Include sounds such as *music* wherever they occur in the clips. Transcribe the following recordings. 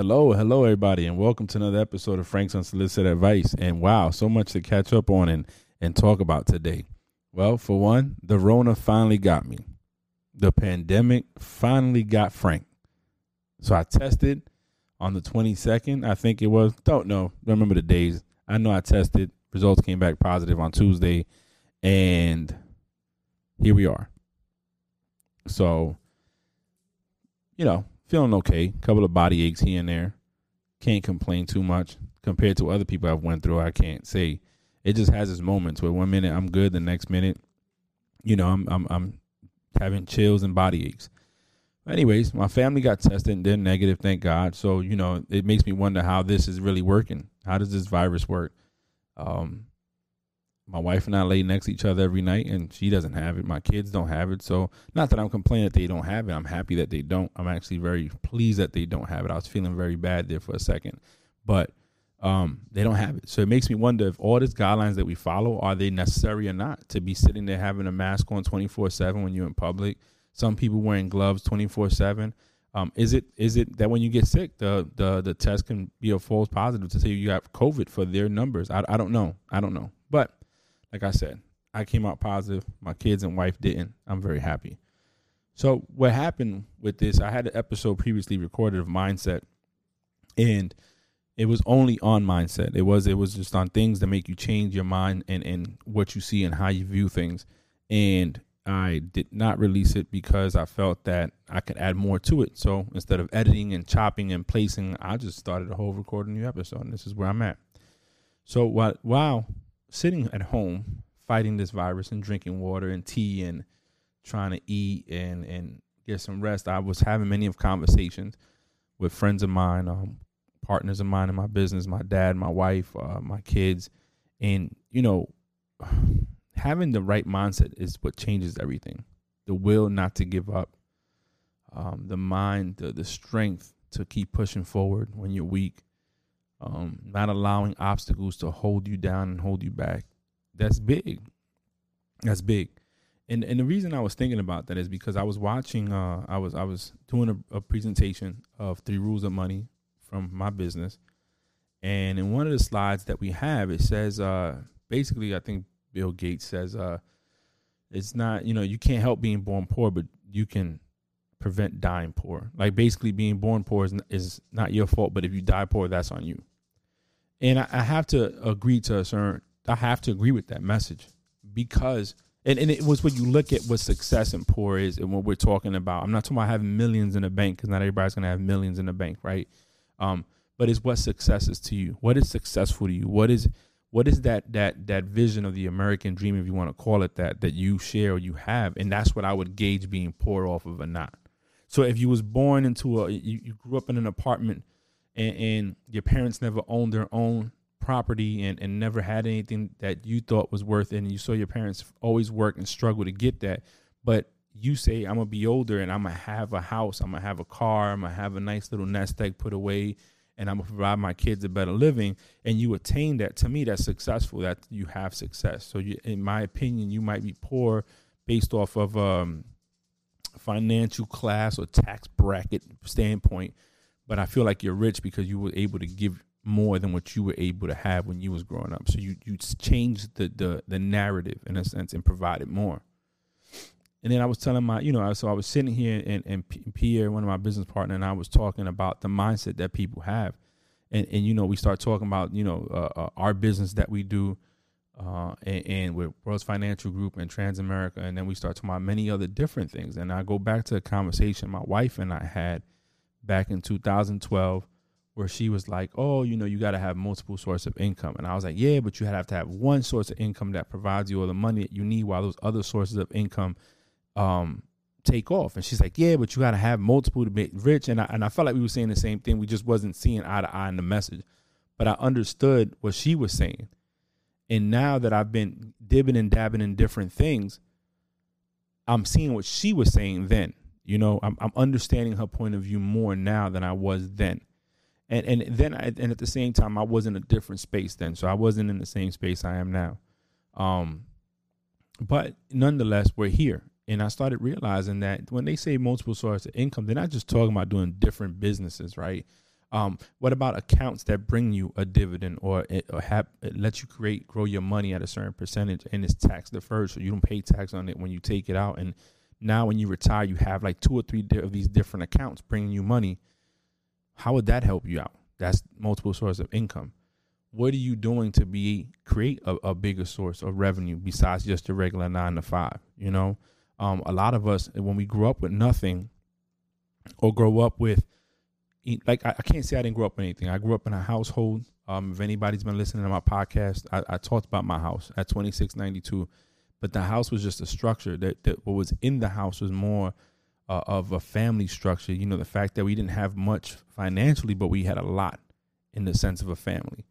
Hello, hello, everybody, and welcome to another episode of Frank's Unsolicited Advice. And wow, so much to catch up on and, and talk about today. Well, for one, the Rona finally got me. The pandemic finally got Frank. So I tested on the 22nd, I think it was. Don't know. Don't remember the days. I know I tested. Results came back positive on Tuesday. And here we are. So, you know, feeling okay. Couple of body aches here and there. Can't complain too much compared to other people I've went through. I can't say it just has its moments where one minute I'm good, the next minute, you know, I'm I'm I'm having chills and body aches. Anyways, my family got tested and they're negative, thank God. So you know, it makes me wonder how this is really working. How does this virus work? Um, my wife and I lay next to each other every night, and she doesn't have it. My kids don't have it. So, not that I'm complaining that they don't have it. I'm happy that they don't. I'm actually very pleased that they don't have it. I was feeling very bad there for a second, but um, they don't have it. So it makes me wonder if all these guidelines that we follow are they necessary or not to be sitting there having a mask on 24 seven when you're in public. Some people wearing gloves 24 seven. Um, is it is it that when you get sick, the the the test can be a false positive to say you have COVID for their numbers? I, I don't know. I don't know. But like I said, I came out positive. My kids and wife didn't. I'm very happy. So what happened with this? I had an episode previously recorded of mindset, and it was only on mindset. It was it was just on things that make you change your mind and and what you see and how you view things. And I did not release it because I felt that I could add more to it. So instead of editing and chopping and placing, I just started a whole recording new episode, and this is where I'm at. So while while sitting at home fighting this virus and drinking water and tea and trying to eat and and get some rest, I was having many of conversations with friends of mine, um, partners of mine in my business, my dad, my wife, uh, my kids, and you know, *sighs* having the right mindset is what changes everything. The will not to give up, um, the mind, the the strength to keep pushing forward when you're weak, um, not allowing obstacles to hold you down and hold you back. That's big. That's big. And and the reason I was thinking about that is because I was watching. Uh, I was I was doing a, a presentation of three rules of money from my business, and in one of the slides that we have, it says uh, basically, I think Bill Gates says uh, it's not you know you can't help being born poor, but you can prevent dying poor. Like basically, being born poor is, is not your fault, but if you die poor, that's on you. And I, I have to agree to a certain, I have to agree with that message because, and, and it was when you look at what success and poor is and what we're talking about. I'm not talking about having millions in the bank because not everybody's going to have millions in the bank, right? Um, but it's what success is to you. What is successful to you? What is, what is that that that vision of the American dream, if you want to call it that, that you share or you have, and that's what I would gauge being poor off of or not. So if you was born into a, you, you grew up in an apartment and, and your parents never owned their own property and, and never had anything that you thought was worth it and you saw your parents always work and struggle to get that. But you say i'm gonna be older and i'm gonna have a house i'm gonna have a car i'm gonna have a nice little nest egg put away and i'm gonna provide my kids a better living and you attain that to me that's successful that you have success. So you, in my opinion you might be poor based off of um, financial class or tax bracket standpoint but I feel like you're rich because you were able to give more than what you were able to have when you was growing up. So you you changed the the the narrative in a sense and provided more. And then I was telling my, you know, so I was sitting here and, and Pierre, one of my business partner, and I was talking about the mindset that people have, and and you know, we start talking about you know uh, uh, our business that we do, uh, and, and, with World's Financial Group and Transamerica, and then we start talking about many other different things. And I go back to a conversation my wife and I had back in 2012 where she was like, "Oh, you know, you got to have multiple sources of income," and I was like, "Yeah, but you have to have one source of income that provides you all the money that you need, while those other sources of income um, take off." And she's like, "Yeah, but you got to have multiple to be rich." And I and I felt like we were saying the same thing. We just wasn't seeing eye to eye in the message, but I understood what she was saying. And now that I've been dibbing and dabbing in different things, I'm seeing what she was saying then. You know, I'm, I'm understanding her point of view more now than I was then. And and then I, and at the same time, I was in a different space then, so I wasn't in the same space I am now. Um, but nonetheless, we're here, and I started realizing that when they say multiple sources of income, they're not just talking about doing different businesses, right? Um, what about accounts that bring you a dividend or it, or have it lets you create grow your money at a certain percentage and it's tax deferred, so you don't pay tax on it when you take it out. And now when you retire, you have like two or three of these different accounts bringing you money. How would that help you out? That's multiple sources of income. What are you doing to be create a, a bigger source of revenue besides just the regular nine to five? You know, um, a lot of us when we grew up with nothing or grow up with like I, can't say I didn't grow up with anything. I grew up in a household. Um, if anybody's been listening to my podcast, I, I talked about my house at 2692, but the house was just a structure that, that what was in the house was more uh, of a family structure. You know, the fact that we didn't have much financially, but we had a lot in the sense of a family.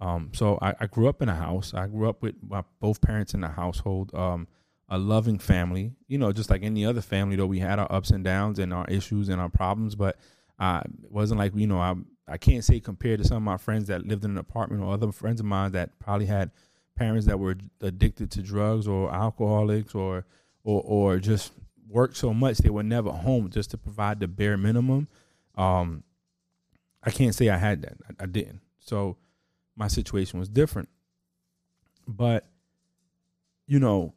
Um, so I, I, grew up in a house. I grew up with my, both parents in the household. Um, a loving family, you know, just like any other family. Though we had our ups and downs and our issues and our problems, but uh, it wasn't like you know I I can't say compared to some of my friends that lived in an apartment or other friends of mine that probably had parents that were addicted to drugs or alcoholics or or or just worked so much they were never home just to provide the bare minimum. Um, I can't say I had that. I, I didn't. So my situation was different. But you know,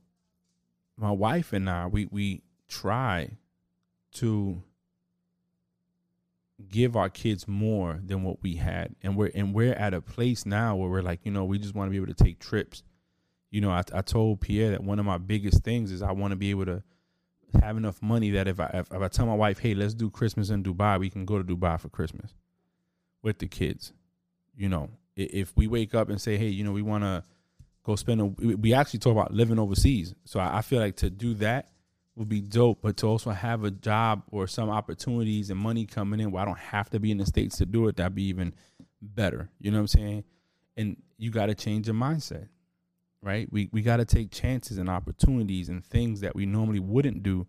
my wife and I we we try to give our kids more than what we had and we're and we're at a place now where we're like you know we just want to be able to take trips you know I, I told pierre that one of my biggest things is i want to be able to have enough money that if I if, if I tell my wife, hey, let's do Christmas in Dubai, we can go to Dubai for Christmas with the kids. You know, if we wake up and say, hey, you know, we want to go spend a, we actually talk about living overseas. So I feel like to do that would be dope, but to also have a job or some opportunities and money coming in where I don't have to be in the states to do it, that'd be even better. You know what I'm saying? And you got to change your mindset right? We we got to take chances and opportunities and things that we normally wouldn't do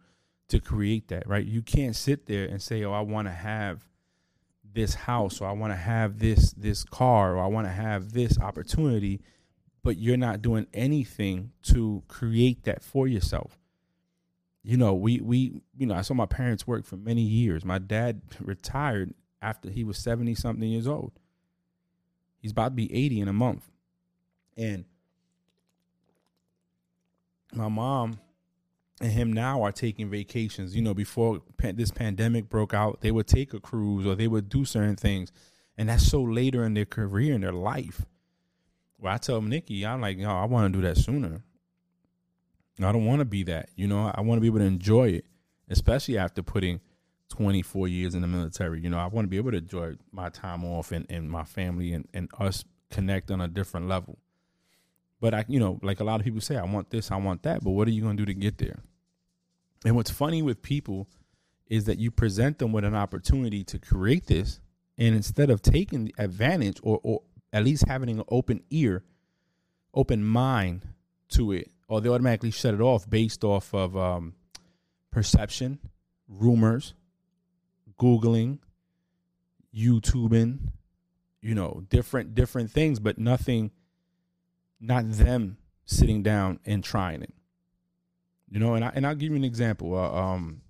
to create that, right? You can't sit there and say, "Oh, I want to have this house or I want to have this this car or I want to have this opportunity," but you're not doing anything to create that for yourself. You know, we we you know, I saw my parents work for many years. My dad *laughs* retired after he was 70 something years old. He's about to be 80 in a month. And my mom and him now are taking vacations. You know, before this pandemic broke out, they would take a cruise or they would do certain things, and that's so later in their career in their life. Well, I tell Nikki, I'm like, no, I want to do that sooner. I don't want to be that. You know, I want to be able to enjoy it, especially after putting 24 years in the military. You know, I want to be able to enjoy my time off and, and my family and, and us connect on a different level. But I, you know, like a lot of people say, I want this, I want that. But what are you going to do to get there? And what's funny with people is that you present them with an opportunity to create this, and instead of taking advantage or, or at least having an open ear, open mind to it, or they automatically shut it off based off of um, perception, rumors, googling, YouTubing, you know, different different things, but nothing not them sitting down and trying it. You know, and I and I'll give you an example. Uh, um,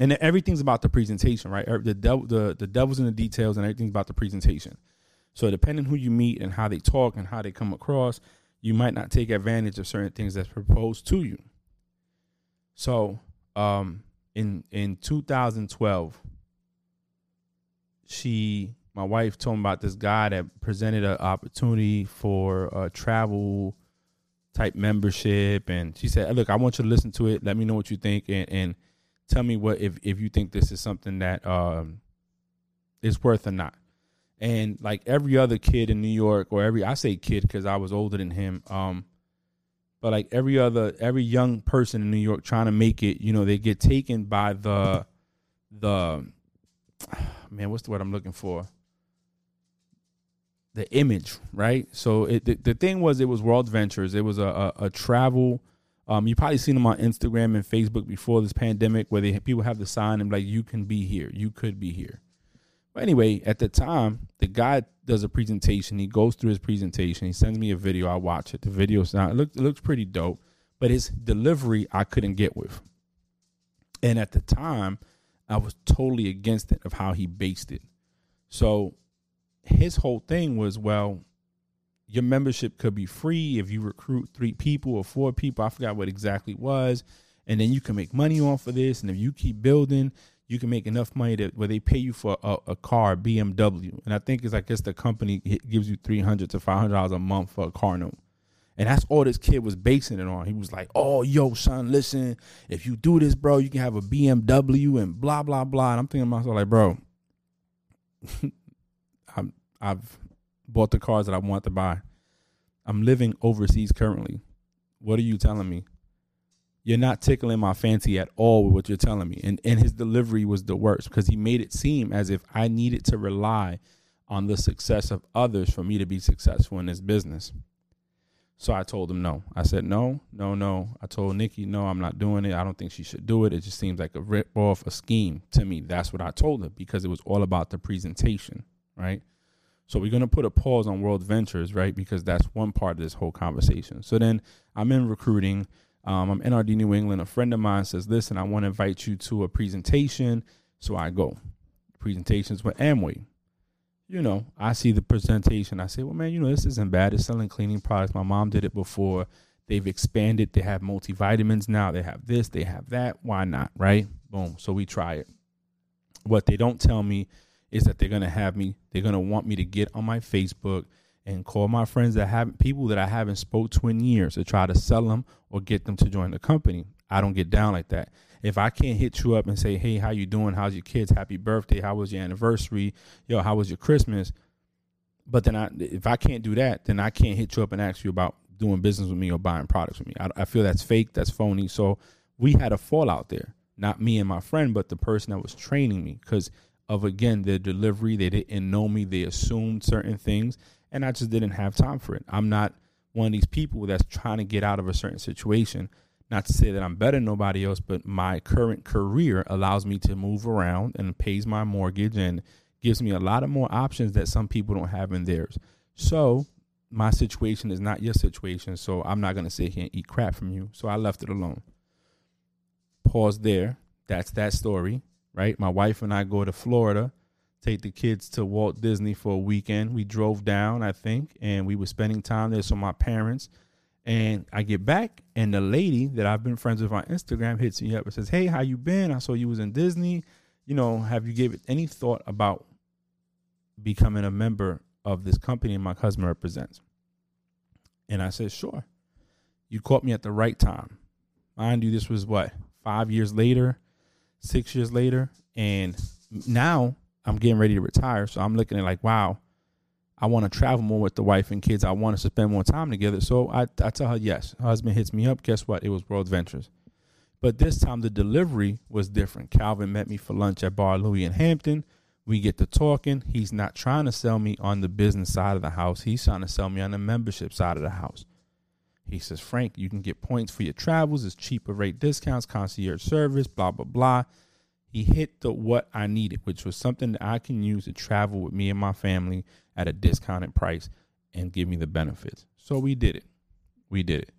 and everything's about the presentation, right? Er, the devil, the the devil's in the details, and everything's about the presentation. So depending who you meet and how they talk and how they come across, you might not take advantage of certain things that's proposed to you. So, um, in in 2012, she my wife told me about this guy that presented an opportunity for a travel type membership and she said look i want you to listen to it let me know what you think and, and tell me what if, if you think this is something that um, is worth or not and like every other kid in new york or every i say kid because i was older than him um, but like every other every young person in new york trying to make it you know they get taken by the the man what's the word i'm looking for the image, right? So it the, the thing was it was World Ventures. It was a, a, a travel. Um, you probably seen them on Instagram and Facebook before this pandemic, where they people have the sign and like you can be here, you could be here. But anyway, at the time, the guy does a presentation. He goes through his presentation. He sends me a video. I watch it. The video sound it it looks pretty dope, but his delivery I couldn't get with. And at the time, I was totally against it of how he based it. So his whole thing was, well, your membership could be free if you recruit three people or four people. I forgot what exactly was. And then you can make money off of this. And if you keep building, you can make enough money that where they pay you for a, a car, BMW. And I think it's like guess the company gives you three hundred to five hundred dollars a month for a car note. And that's all this kid was basing it on. He was like, "Oh, yo, son, listen, if you do this, bro, you can have a BMW and blah blah blah." And I'm thinking myself, like, bro, *laughs* I'm, I've bought the cars that I want to buy. I'm living overseas currently. What are you telling me? You're not tickling my fancy at all with what you're telling me. And and his delivery was the worst because he made it seem as if I needed to rely on the success of others for me to be successful in this business. So I told him no. I said no, no, no. I told Nikki no, I'm not doing it. I don't think she should do it. It just seems like a rip off, a scheme to me. That's what I told her because it was all about the presentation, right? So we're gonna put a pause on World Ventures, right? Because that's one part of this whole conversation. So then I'm in recruiting. Um, I'm NRD New England. A friend of mine says, "Listen, I want to invite you to a presentation." So I go. Presentations with Amway. You know, I see the presentation. I say, "Well, man, you know, this isn't bad. It's selling cleaning products. My mom did it before. They've expanded. They have multivitamins now. They have this. They have that. Why not? Right? Boom. So we try it. What they don't tell me is that they're gonna have me. They're gonna want me to get on my Facebook and call my friends that have people that I haven't spoke to in years to try to sell them or get them to join the company. I don't get down like that. If I can't hit you up and say, "Hey, how you doing? How's your kids? Happy birthday? How was your anniversary? Yo, how was your Christmas?" But then I, if I can't do that, then I can't hit you up and ask you about doing business with me or buying products with me. I, I feel that's fake. That's phony. So we had a fallout there. Not me and my friend, but the person that was training me because of again their delivery. They didn't know me. They assumed certain things, and I just didn't have time for it. I'm not one of these people that's trying to get out of a certain situation. Not to say that I'm better than nobody else, but my current career allows me to move around and pays my mortgage and gives me a lot of more options that some people don't have in theirs. So my situation is not your situation, so I'm not gonna sit here and eat crap from you. So I left it alone. Pause there. That's that story right? My wife and I go to Florida, take the kids to Walt Disney for a weekend. We drove down, I think, and we were spending time there. So my parents and I get back, and the lady that I've been friends with on Instagram hits me up and says, "Hey, how you been? I saw you was in Disney. You know, have you gave it any thought about becoming a member of this company my husband represents?" And I said, "Sure." You caught me at the right time. Mind you, this was what five years later six years later, and now I'm getting ready to retire. So I'm looking at like, wow, I want to travel more with the wife and kids. I want to spend more time together. So I, I tell her yes. Her husband hits me up. Guess what? It was World Ventures. But this time the delivery was different. Calvin met me for lunch at Bar Louie in Hampton. We get to talking. He's not trying to sell me on the business side of the house. He's trying to sell me on the membership side of the house. He says, Frank, you can get points for your travels. It's cheaper rate discounts, concierge service, blah, blah, blah. He hit the what I needed, which was something that I can use to travel with me and my family at a discounted price and give me the benefits. So we did it. We did it.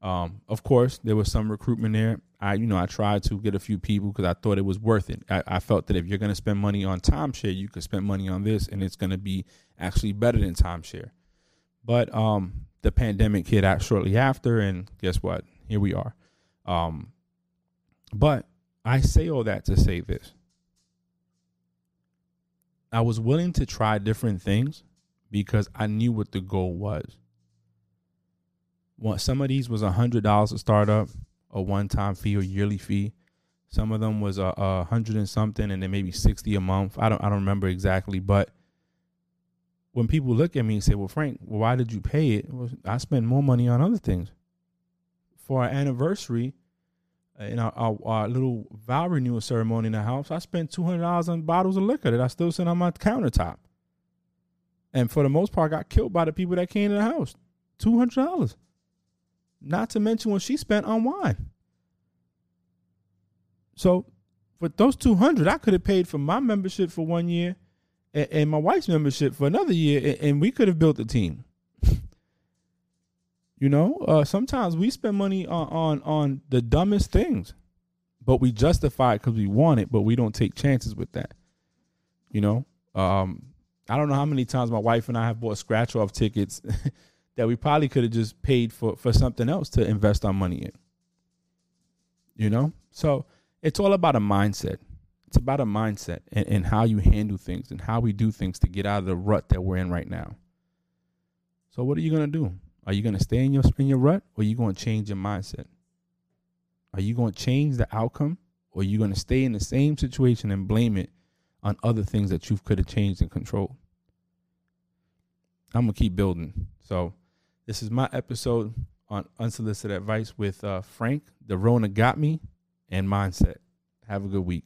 Um, of course, there was some recruitment there. I, you know, I tried to get a few people because I thought it was worth it. I, I felt that if you're going to spend money on timeshare, you could spend money on this, and it's going to be actually better than timeshare. But um, the pandemic hit out shortly after, and guess what? Here we are. Um, but I say all that to say this. I was willing to try different things because I knew what the goal was. Well, some of these was a hundred dollars to start up, a one time fee or yearly fee. Some of them was a, a hundred and something, and then maybe sixty a month. I don't I don't remember exactly, but when people look at me and say, "Well, Frank, why did you pay it?" Well, I spend more money on other things. For our anniversary, Uh, in our, our, our, little vow renewal ceremony in the house, I spent two hundred dollars on bottles of liquor that I still sit on my countertop. And for the most part, got killed by the people that came to the house. Two hundred dollars. Not to mention what she spent on wine. So, for those two hundred, I could have paid for my membership for one year and, and my wife's membership for another year, and, and we could have built a team. You know, uh, sometimes we spend money on, on on the dumbest things, but we justify it because we want it, but we don't take chances with that. You know, um, I don't know how many times my wife and I have bought scratch off tickets *laughs* that we probably could have just paid for for something else to invest our money in. You know? So it's all about a mindset. It's about a mindset and, and how you handle things and how we do things to get out of the rut that we're in right now. So what are you gonna do? Are you gonna stay in your in your rut or are you gonna change your mindset? Are you gonna change the outcome or are you gonna stay in the same situation and blame it on other things that you could have changed and controlled? I'm gonna keep building. So this is my episode on unsolicited advice with uh, Frank. The Rona got me and mindset. Have a good week.